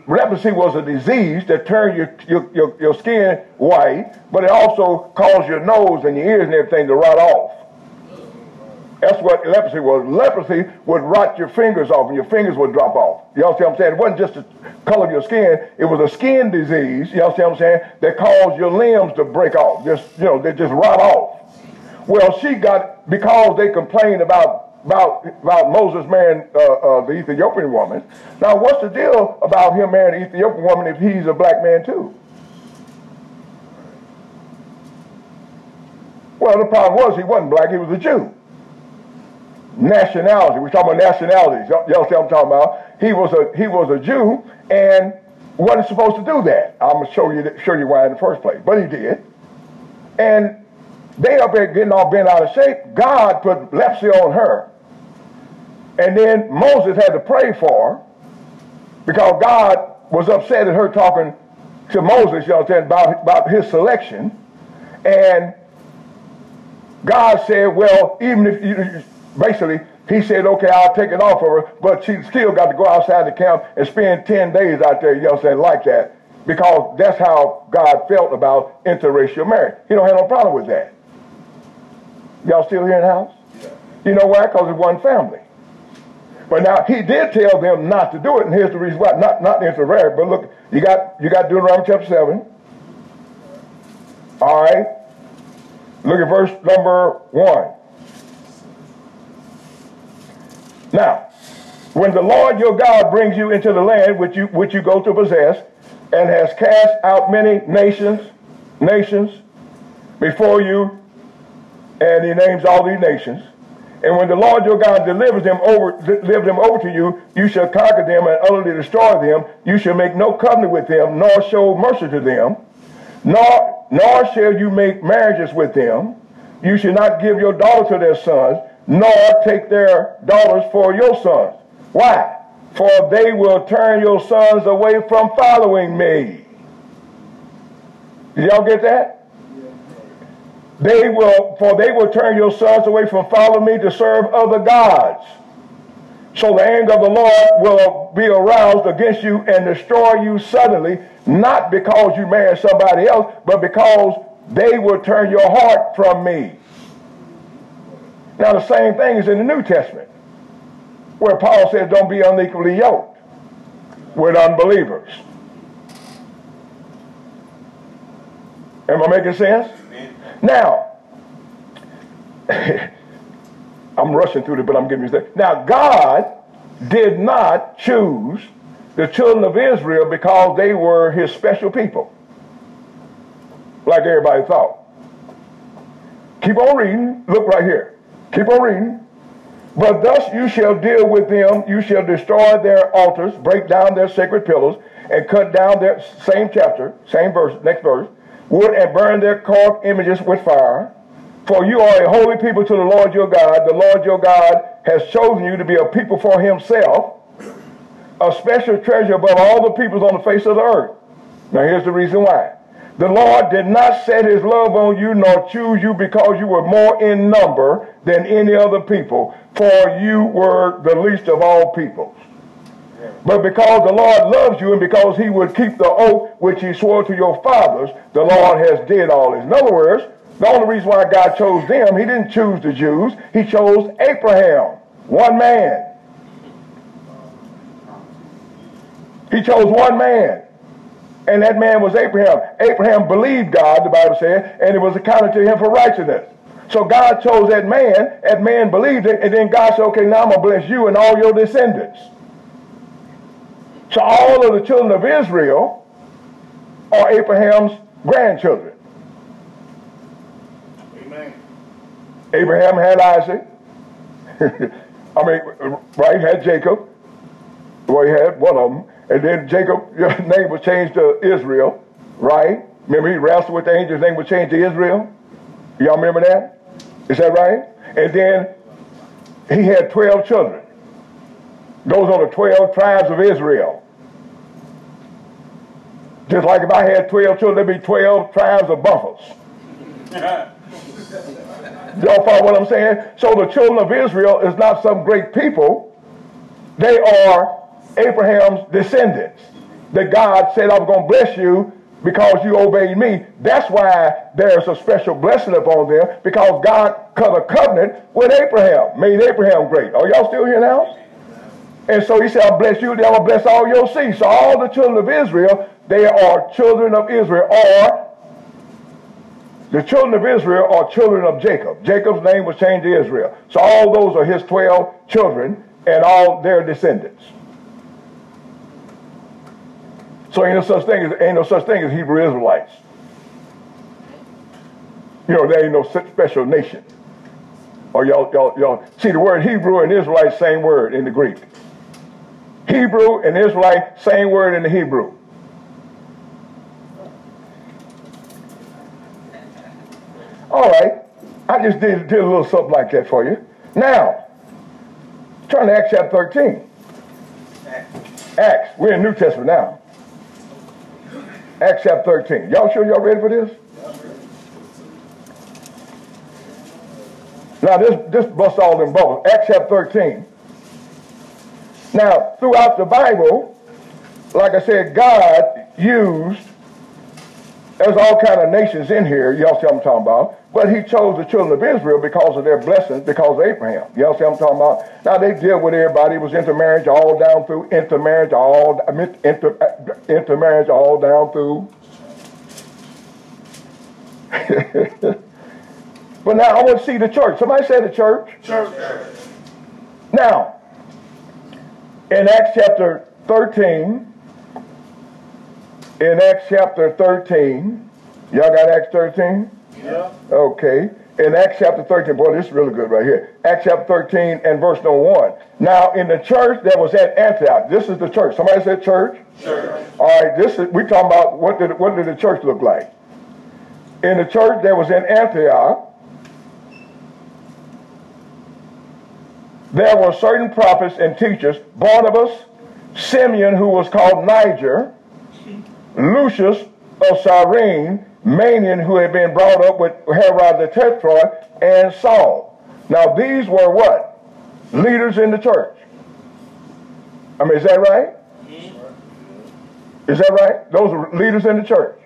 Leprosy was a disease that turned your, your, your, your skin white, but it also caused your nose and your ears and everything to rot off. That's what leprosy was. Leprosy would rot your fingers off and your fingers would drop off. You know what I'm saying? It wasn't just the color of your skin. It was a skin disease, you know what I'm saying, that caused your limbs to break off. Just, you know, they just rot off. Well, she got, because they complained about about about Moses marrying uh, uh, the Ethiopian woman. Now, what's the deal about him marrying the Ethiopian woman if he's a black man too? Well, the problem was he wasn't black; he was a Jew nationality. We're talking about nationalities. Y'all, see what I'm talking about? He was a he was a Jew and wasn't supposed to do that. I'm gonna show you show you why in the first place, but he did. And they up there getting all bent out of shape. God put leprosy on her, and then Moses had to pray for her because God was upset at her talking to Moses, you know, about about his selection, and God said, "Well, even if you." Basically, he said, okay, I'll take it off of her, but she still got to go outside the camp and spend 10 days out there, you know what I'm saying, like that. Because that's how God felt about interracial marriage. He don't have no problem with that. Y'all still here in the house? You know why? Because it's one family. But now he did tell them not to do it, and here's the reason why. Not not intermarried, but look, you got you got Deuteronomy chapter seven. All right. Look at verse number one. Now, when the Lord your God brings you into the land which you which you go to possess, and has cast out many nations, nations before you, and he names all these nations. And when the Lord your God delivers them over, deliver them over to you, you shall conquer them and utterly destroy them. You shall make no covenant with them, nor show mercy to them, nor nor shall you make marriages with them. You shall not give your daughter to their sons, nor take their daughters for your sons. Why? For they will turn your sons away from following me. Did y'all get that? They will, for they will turn your sons away from following me to serve other gods. So the anger of the Lord will be aroused against you and destroy you suddenly, not because you marry somebody else, but because they will turn your heart from me. Now, the same thing is in the New Testament, where Paul says, don't be unequally yoked with unbelievers. Am I making sense? Amen. Now, (laughs) I'm rushing through it, but I'm giving you this. Now, God did not choose the children of Israel because they were his special people, like everybody thought. Keep on reading. Look right here. Keep on reading. But thus you shall deal with them, you shall destroy their altars, break down their sacred pillars, and cut down their same chapter, same verse, next verse, wood and burn their carved images with fire. For you are a holy people to the Lord your God. The Lord your God has chosen you to be a people for himself, a special treasure above all the peoples on the face of the earth. Now here's the reason why. The Lord did not set his love on you nor choose you because you were more in number than any other people, for you were the least of all peoples. But because the Lord loves you and because he would keep the oath which he swore to your fathers, the Lord has did all this. In other words, the only reason why God chose them, he didn't choose the Jews. He chose Abraham, one man. He chose one man. And that man was Abraham. Abraham believed God, the Bible said, and it was accounted to him for righteousness. So God chose that man, that man believed it, and then God said, okay, now I'm going to bless you and all your descendants. So all of the children of Israel are Abraham's grandchildren. Amen. Abraham had Isaac. (laughs) I mean, right, had Jacob. Well, he had one of them. And then Jacob's name was changed to Israel, right? Remember he wrestled with the angels, name was changed to Israel? Y'all remember that? Is that right? And then he had 12 children. Those are the 12 tribes of Israel. Just like if I had 12 children, there'd be 12 tribes of buffaloes. (laughs) Y'all follow what I'm saying? So the children of Israel is not some great people. They are Abraham's descendants. That God said, I'm going to bless you because you obeyed me. That's why there's a special blessing upon them because God cut a covenant with Abraham, made Abraham great. Are y'all still here now? And so he said, I'll bless you, then I'll bless all your seed. So all the children of Israel, they are children of Israel, or the children of Israel are children of Jacob. Jacob's name was changed to Israel. So all those are his 12 children and all their descendants. So ain't no such thing as ain't no such thing as Hebrew Israelites. You know, there ain't no such special nation. Or y'all, y'all, y'all see the word Hebrew and Israelite, same word in the Greek. Hebrew and Israelite, same word in the Hebrew. All right, I just did, did a little something like that for you. Now, turn to Acts chapter 13. Acts, we're in New Testament now. Acts chapter 13. Y'all sure y'all ready for this? Now this this busts all them bubbles. Acts chapter 13. Now, throughout the Bible, like I said, God used there's all kind of nations in here, y'all see what I'm talking about. But he chose the children of Israel because of their blessings, because of Abraham. Y'all see what I'm talking about? Now they deal with everybody. It was intermarriage all down through, intermarriage all, I mean, inter, uh, intermarriage all down through. (laughs) but now I want to see the church. Somebody say the church. Church. Now, in Acts chapter 13, in Acts chapter 13. Y'all got Acts 13? Yeah. Okay. In Acts chapter 13, boy, this is really good right here. Acts chapter 13 and verse number 1. Now, in the church that was at Antioch, this is the church. Somebody said church? Church. All right, this is, we talking about what did, what did the church look like? In the church that was in Antioch, there were certain prophets and teachers, Barnabas, Simeon, who was called Niger, Lucius of Cyrene, Manaen, who had been brought up with Herod the Tetrarch, and Saul. Now these were what? Leaders in the church. I mean, is that right? Is that right? Those are leaders in the church.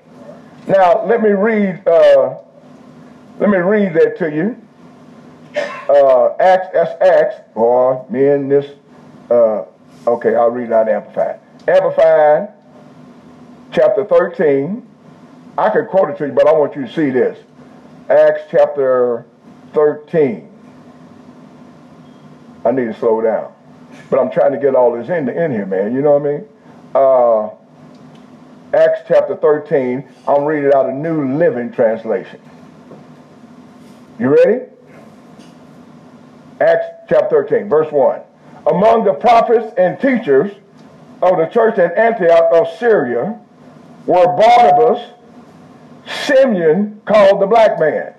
Now let me read. Uh, let me read that to you. Uh, Acts, that's Acts, or me and this. Uh, okay, I'll read out Amplified. Amplified chapter 13. I could quote it to you, but I want you to see this. Acts chapter 13. I need to slow down. But I'm trying to get all this in, in here, man. You know what I mean? Uh, Acts chapter 13. I'm reading out a New Living Translation. You ready? Acts chapter 13, verse 1. Among the prophets and teachers of the church at Antioch of Syria, were Barnabas, Simeon, called the black man.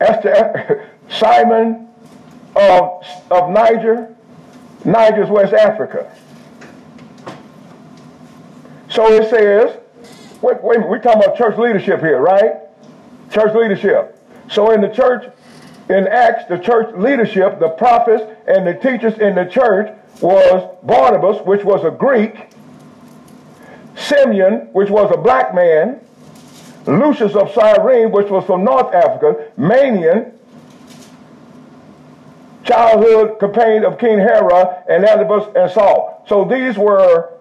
Esther, (laughs) Simon of, of Niger, Niger's West Africa. So it says, wait, wait we're talking about church leadership here, right? Church leadership. So in the church, in Acts, the church leadership, the prophets and the teachers in the church was Barnabas, which was a Greek, Simeon, which was a black man, Lucius of Cyrene, which was from North Africa, Manaen, childhood companion of King Herod, and Antipas and Saul. So these were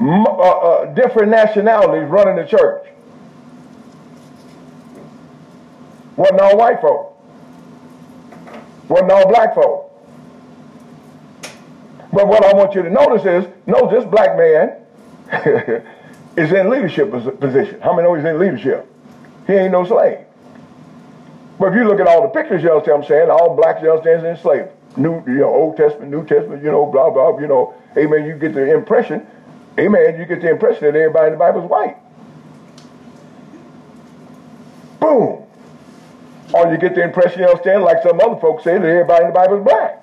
uh, uh, different nationalities running the church. Wasn't all white folk. Wasn't all black folk. But what I want you to notice is, no, this black man (laughs) is in leadership position. How many know he's in leadership? He ain't no slave. But if you look at all the pictures, you know what I'm saying? All blacks, you understand, enslaved. New, you know, Old Testament, New Testament, you know, blah, blah, you know. Amen. You get the impression, amen, you get the impression that everybody in the Bible is white. Boom. Or you get the impression, you understand, like some other folks say, that everybody in the Bible is black.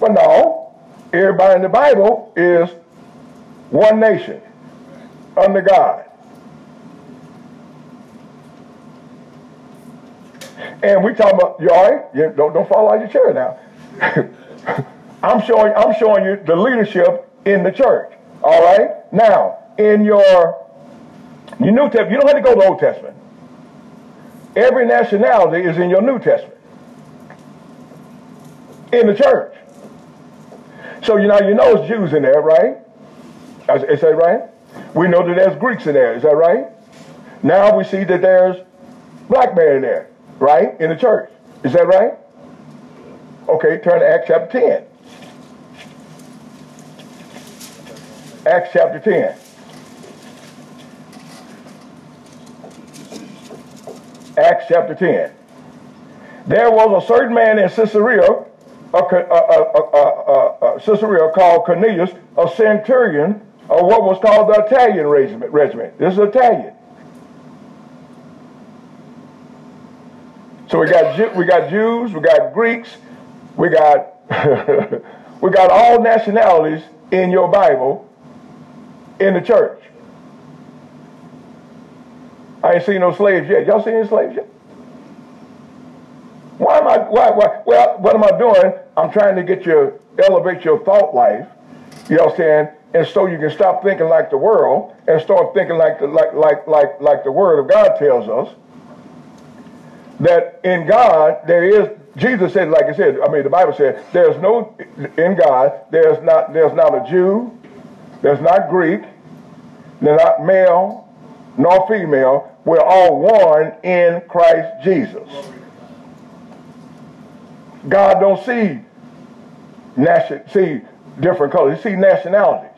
But no, everybody in the Bible is one nation under God. And we talking about you all right? You don't don't fall out your chair now. (laughs) I'm showing I'm showing you the leadership in the church. All right. Now in your your New Testament, you don't have to go to the Old Testament. Every nationality is in your New Testament. In the church. So you know you know it's Jews in there, right? Is that right? We know that there's Greeks in there. Is that right? Now we see that there's black men in there, right? In the church. Is that right? Okay, turn to Acts chapter 10. Acts chapter 10. Acts chapter 10. There was a certain man in Caesarea, a, a, a, Caesarea called Cornelius, a centurion of what was called the Italian regiment. regiment. This is Italian. So we got we got Jews, we got Greeks, we got (laughs) we got all nationalities in your Bible in the church. I ain't seen no slaves yet. Y'all seen any slaves yet? Why am I, why, why, well, what am I doing? I'm trying to get you, elevate your thought life, you know what I'm saying? And so you can stop thinking like the world and start thinking like the, like, like, like, like the word of God tells us. That in God, there is, Jesus said, like I said, I mean, the Bible said, there's no, in God, there's not, there's not a Jew, there's not Greek, there's not male, nor female, we're all one in Christ Jesus. God don't see nation, see different colors. He see nationalities.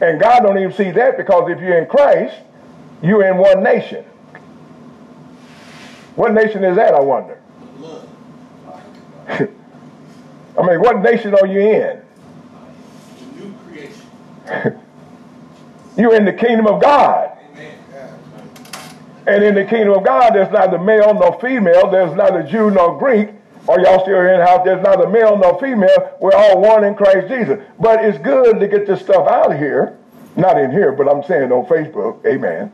And God don't even see that because if you're in Christ, you're in one nation. What nation is that, I wonder? (laughs) I mean, what nation are you in? New creation. (laughs) you're in the kingdom of God. And in the kingdom of God, there's neither male nor female. There's neither Jew nor Greek. Or y'all still in the house, there's neither male nor female. We're all one in Christ Jesus. But it's good to get this stuff out of here. Not in here, but I'm saying on Facebook. Amen.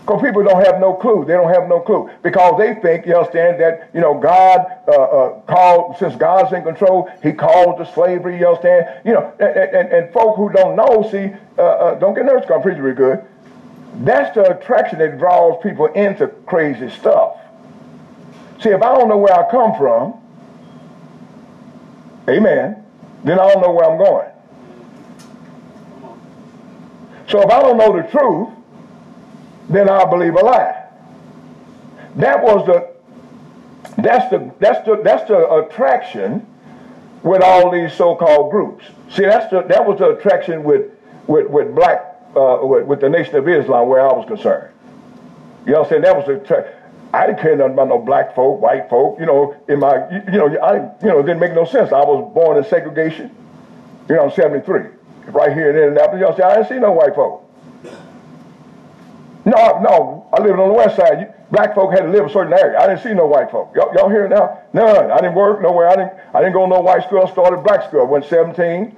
Because people don't have no clue. They don't have no clue. Because they think, you understand, that, you know, God uh, uh, called, since God's in control, he called to slavery, you understand? You know, and, and, and folk who don't know, see, uh, uh don't get nervous, I'm preaching real good. That's the attraction that draws people into crazy stuff. See, if I don't know where I come from, amen, then I don't know where I'm going. So if I don't know the truth, then I believe a lie. That was the that's the that's the that's the attraction with all these so-called groups. See, that's the that was the attraction with with with black uh, with, with, the Nation of Islam where I was concerned. You know what I'm saying? That was a, I didn't care nothing about no black folk, white folk. You know, in my, you, know, I, you know, didn't make no sense. I was born in segregation. You know, I'm 73, right here in Indianapolis. You know, I didn't see no white folk. No, no, I lived on the west side. Black folk had to live a certain area. I didn't see no white folk. Y'all, y'all hear it now? None. I didn't work nowhere. I didn't. I didn't go to no white school. I started black school. I went 17,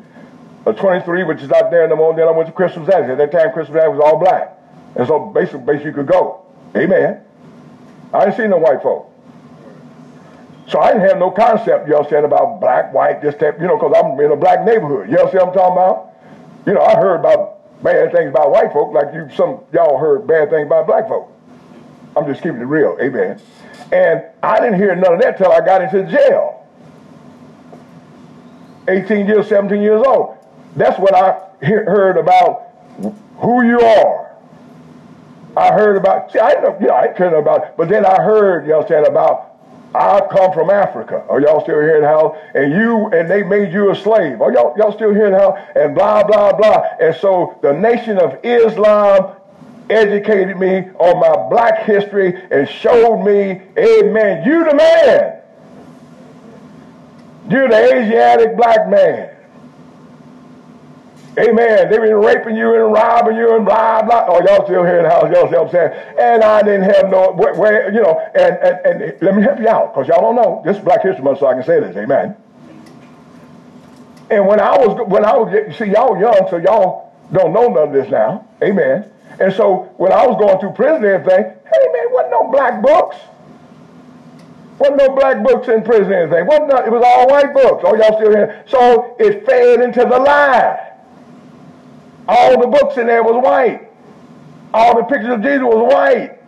or 23, which is out there no more. Then I went to Crispus Attucks. At that time, Crispus Attucks was all black, and so basically, basically you could go. Amen. I didn't see no white folk. So I didn't have no concept, you all said, about black, white, this type, you know, because I'm in a black neighborhood. You all see what I'm talking about? You know, I heard about bad things about white folk like you some y'all heard bad things about black folk. I'm just keeping it real, amen. And I didn't hear none of that till I got into jail. 18 years, 17 years old. That's what I hear, heard about who you are. I heard about, I know, yeah, I didn't about, but then I heard, you know, saying about I come from Africa. Are y'all still hearing how? And you and they made you a slave. Are y'all y'all still hearing how? And blah blah blah. And so the nation of Islam educated me on my black history and showed me, Amen. You the man. You're the Asiatic black man. Amen. They've been raping you and robbing you and blah, blah. Oh, y'all still hearing how y'all see what I'm saying? And I didn't have no, where, where you know, and, and, and let me help you out because y'all don't know. This is Black History Month, so I can say this. Amen. And when I was, when I was, see, y'all young, so y'all don't know none of this now. Amen. And so when I was going through prison and everything, hey man, wasn't no black books. Wasn't no black books in prison and anything. Wasn't no, it was all white books. Oh, y'all still here? So it fed into the lie. All the books in there was white. All the pictures of Jesus was white.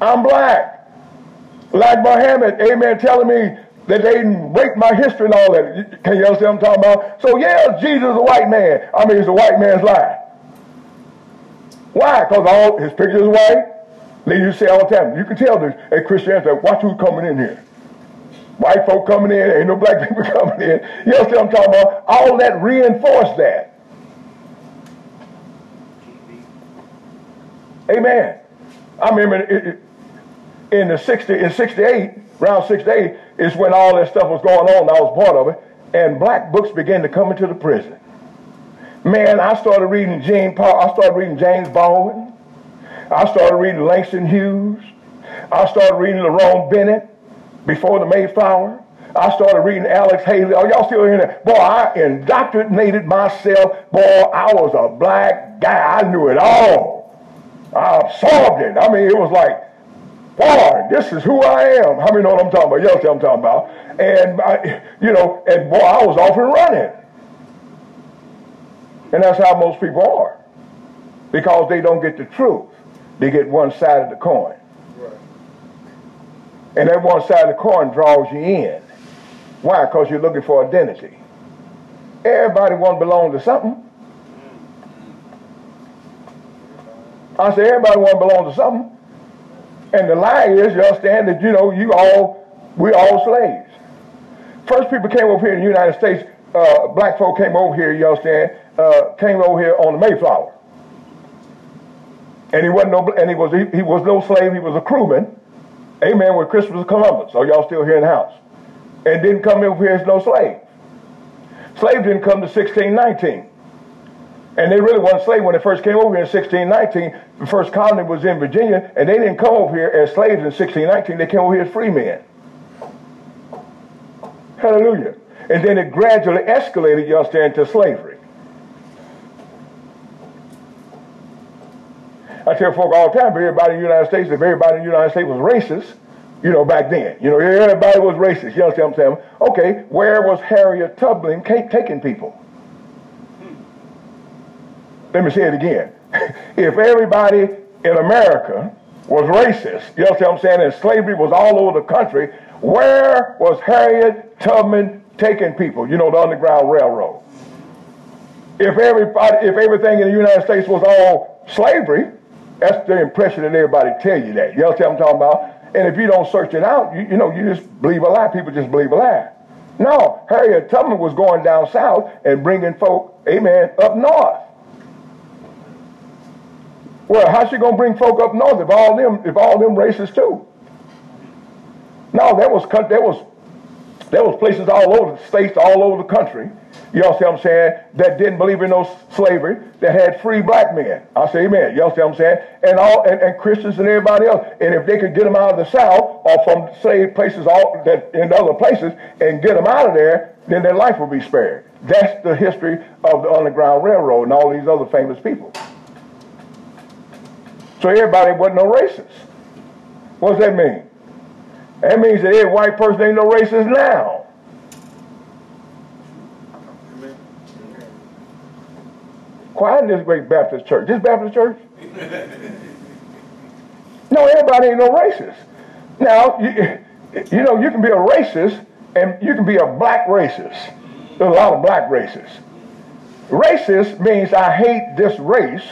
I'm black. Like Muhammad, amen, telling me that they raped my history and all that. Can you understand what I'm talking about? So yeah, Jesus is a white man. I mean, it's a white man's lie. Why? Because all his pictures white. Used to say all the time, you can tell this at Christianity, watch who's coming in here. White folk coming in, ain't no black (laughs) people coming in. You know what I'm talking about? All that reinforced that. Amen. I remember in the 60, in 68, around 68, is when all that stuff was going on. I was part of it. And black books began to come into the prison. Man, I started reading Gene Paul. I started reading James Baldwin. I started reading Langston Hughes. I started reading Lerone Bennett before the Mayflower. I started reading Alex Haley. Are y'all still hearing that? Boy, I indoctrinated myself. Boy, I was a black guy. I knew it all. I absorbed it. I mean, it was like, boy, this is who I am. How many know what I'm talking about? You know what I'm talking about. And, I, you know, and boy, I was off and running. And that's how most people are. Because they don't get the truth. They get one side of the coin. Right. And that one side of the coin draws you in. Why? Because you're looking for identity. Everybody want to belong to something. I said, everybody want to belong to something. And the lie is, you understand that, you know, you all, we all slaves. First people came over here in the United States, uh, black folk came over here, you understand, uh, came over here on the Mayflower. And he wasn't no, and he was, he, he was no slave, he was a crewman. Amen, with Christopher Columbus. So y'all still here in the house. And didn't come over here as no slave. Slave didn't come to 1619. And they really wasn't slaves when they first came over here in 1619. The first colony was in Virginia, and they didn't come over here as slaves in 1619. They came over here as free men. Hallelujah. And then it gradually escalated, you understand, to slavery. I tell folk all the time, everybody in the United States, if everybody in the United States was racist, you know, back then, you know, everybody was racist. You understand what I'm saying? Okay, where was Harriet Tubman taking people? Let me say it again. (laughs) if everybody in America was racist, you know what I'm saying, and slavery was all over the country, where was Harriet Tubman taking people? You know, the Underground Railroad. If everybody, if everything in the United States was all slavery, that's the impression that everybody tell you that. You know what I'm talking about? And if you don't search it out, you, you know, you just believe a lie. People just believe a lie. No, Harriet Tubman was going down south and bringing folk, amen, up north. Well, how's she gonna bring folk up north if all them if all them races too? No, there was there was there was places all over the states, all over the country, you know see what I'm saying, that didn't believe in no slavery, that had free black men. I say amen. You know what I'm saying? And all and, and Christians and everybody else. And if they could get them out of the South or from say places all that in other places and get them out of there, then their life will be spared. That's the history of the Underground Railroad and all these other famous people. So everybody wasn't no racist. What does that mean? That means that every white person ain't no racist now. Quiet in this great Baptist church. This Baptist church? (laughs) no, everybody ain't no racist. Now, you, you know, you can be a racist and you can be a black racist. There's a lot of black racists. Racist means I hate this race.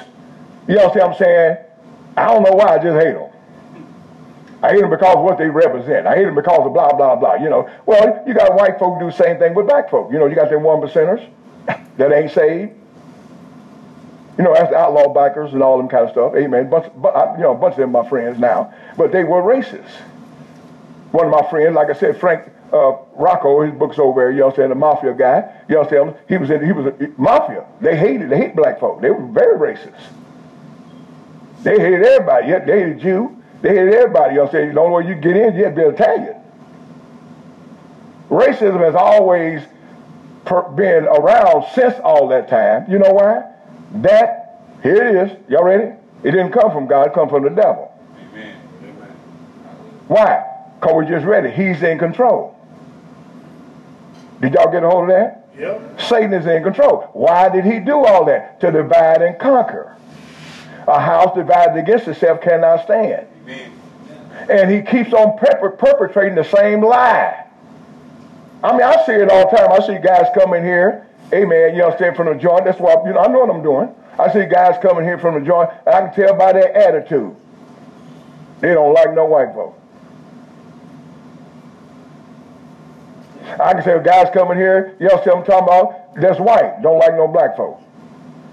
You know what I'm saying? I don't know why, I just hate them. I hate them because of what they represent. I hate them because of blah, blah, blah. You know, well, you got white folk do the same thing with black folk. You know, you got them one percenters (laughs) that ain't saved. You know, that's the outlaw bikers and all them kind of stuff. Amen. Bunch, you know, a bunch of them my friends now. But they were racist. One of my friends, like I said, Frank uh, Rocco, his book's over there, you know what I'm saying, the mafia guy, you know what I'm saying, he was in, he was a, mafia. They hated, they hate black folk. They were very racist. They hated everybody. Yeah, they hated you. They hated everybody. You know what I'm saying? The only way you get in, you have to be Italian. Racism has always per, been around since all that time. You know why? That, here it is. Y'all ready? It didn't come from God, it come from the devil. Amen. Amen. Why? Because we just read it. He's in control. Did y'all get a hold of that? Yep. Satan is in control. Why did he do all that? To divide and conquer. A house divided against itself cannot stand. Amen. And he keeps on perpetrating the same lie. I mean, I see it all the time. I see guys coming here, amen, you understand, from the joint. That's why, you know, I know what I'm doing. I see guys coming here from the joint, I can tell by their attitude. They don't like no white folks. I can say, guys coming here, you know what I'm talking about? That's white. Don't like no black folks.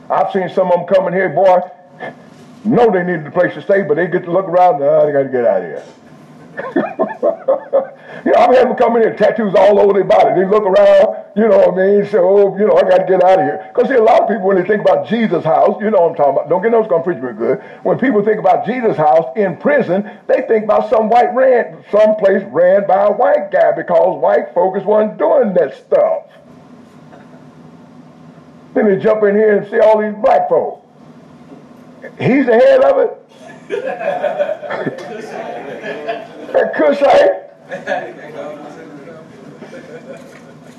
I've seen some of them coming here, boy, know they needed a place to stay, but they get to look around, nah, they got to get out of here. (laughs) you know, I've had them come in here, tattoos all over their body. They look around, you know what I mean? So, oh, you know, I got to get out of here. Because see, a lot of people, when they think about Jesus' house, you know what I'm talking about. Don't get no going to preach real good. When people think about Jesus' house in prison, they think about some white ran, some place ran by a white guy because white folks wasn't doing that stuff. Then they jump in here and see all these black folks. He's the head of it. that Cushite.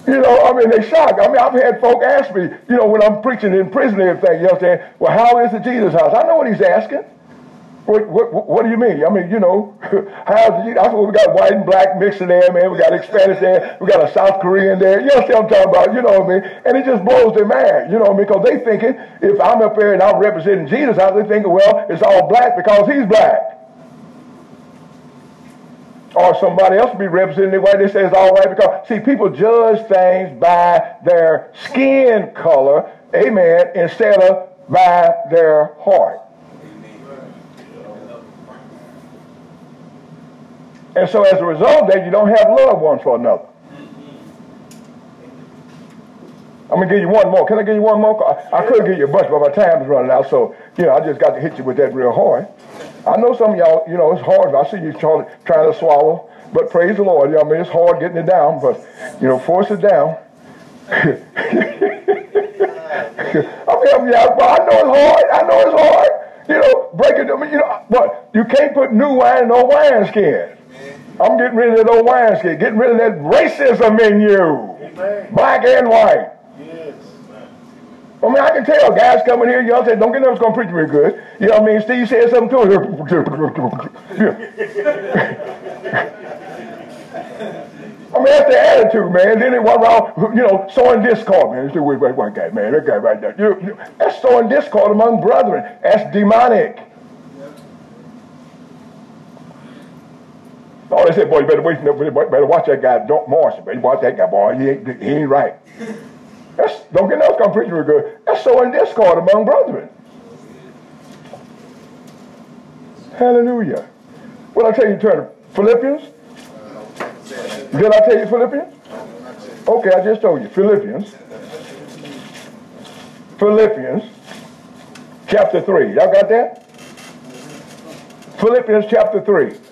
You know, I mean, they shocked. I mean, I've had folk ask me, you know, when I'm preaching in prison and everything, you know what I'm saying? Well, how is the Jesus house? I know what he's asking. What, what, what do you mean? I mean, you know, (laughs) how's the, that's we got white and black mixing there, man. We got Spanish there. We got a South Korean there. You know what I'm talking about? You know what I mean? And it just blows their mind. You know what I mean? Because they thinking, if I'm up there and I'm representing Jesus, how they thinking, well, it's all black because he's black. Or somebody else be representing the white. They say it's all white because, see, people judge things by their skin color, amen, instead of by their heart. And so as a result of that, you don't have love one for another. I'm gonna give you one more. Can I give you one more? I, could give you a bunch, but my time is running out. So you know, I just got to hit you with that real hard. I know some of y'all, you know, it's hard. I see you trying, trying to swallow, but praise the Lord. I mean, it's hard getting it down, but you know, force it down. (laughs) I mean, yeah, but I know it's hard. I know it's hard. You know, break it. I mean, you know, but you can't put new wine in old wine skin. I'm getting rid of that old wineskin, getting rid of that racism in you, Amen. black and white. Yes. I mean, I can tell guys coming here, y'all say, don't get nervous, going to preach me good. You know what I mean? Steve said something to him. I mean, that's the attitude, man. Then it walk around, you know, sowing discord, man. It's the white, white guy, man. That guy right there. You, you, that's sowing discord among brethren. That's demonic. Oh, they said, boy, you better wait, better watch that guy, Don't Morrison. Better watch that guy, boy. He ain't, he ain't right. (laughs) That's, don't get else come preaching real good. That's sowing discord among brethren. Hallelujah. What I tell you, turn to Philippians? Did I tell you Philippians? Okay, I just told you. Philippians. Philippians chapter 3. Y'all got that? Philippians chapter 3.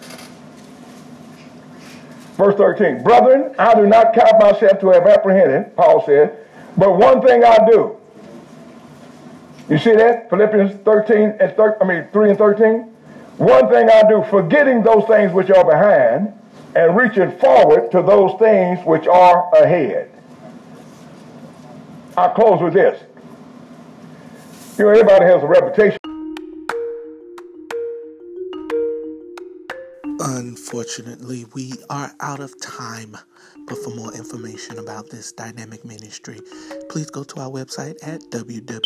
Verse 13. Brethren, I do not count myself to have apprehended, Paul said, but one thing I do. You see that? Philippians 13 and thir- I mean 3 and 13. One thing I do, forgetting those things which are behind and reaching forward to those things which are ahead. I'll close with this. You know, everybody has a reputation. Unfortunately, we are out of time. But for more information about this dynamic ministry, please go to our website at www.jipm.org.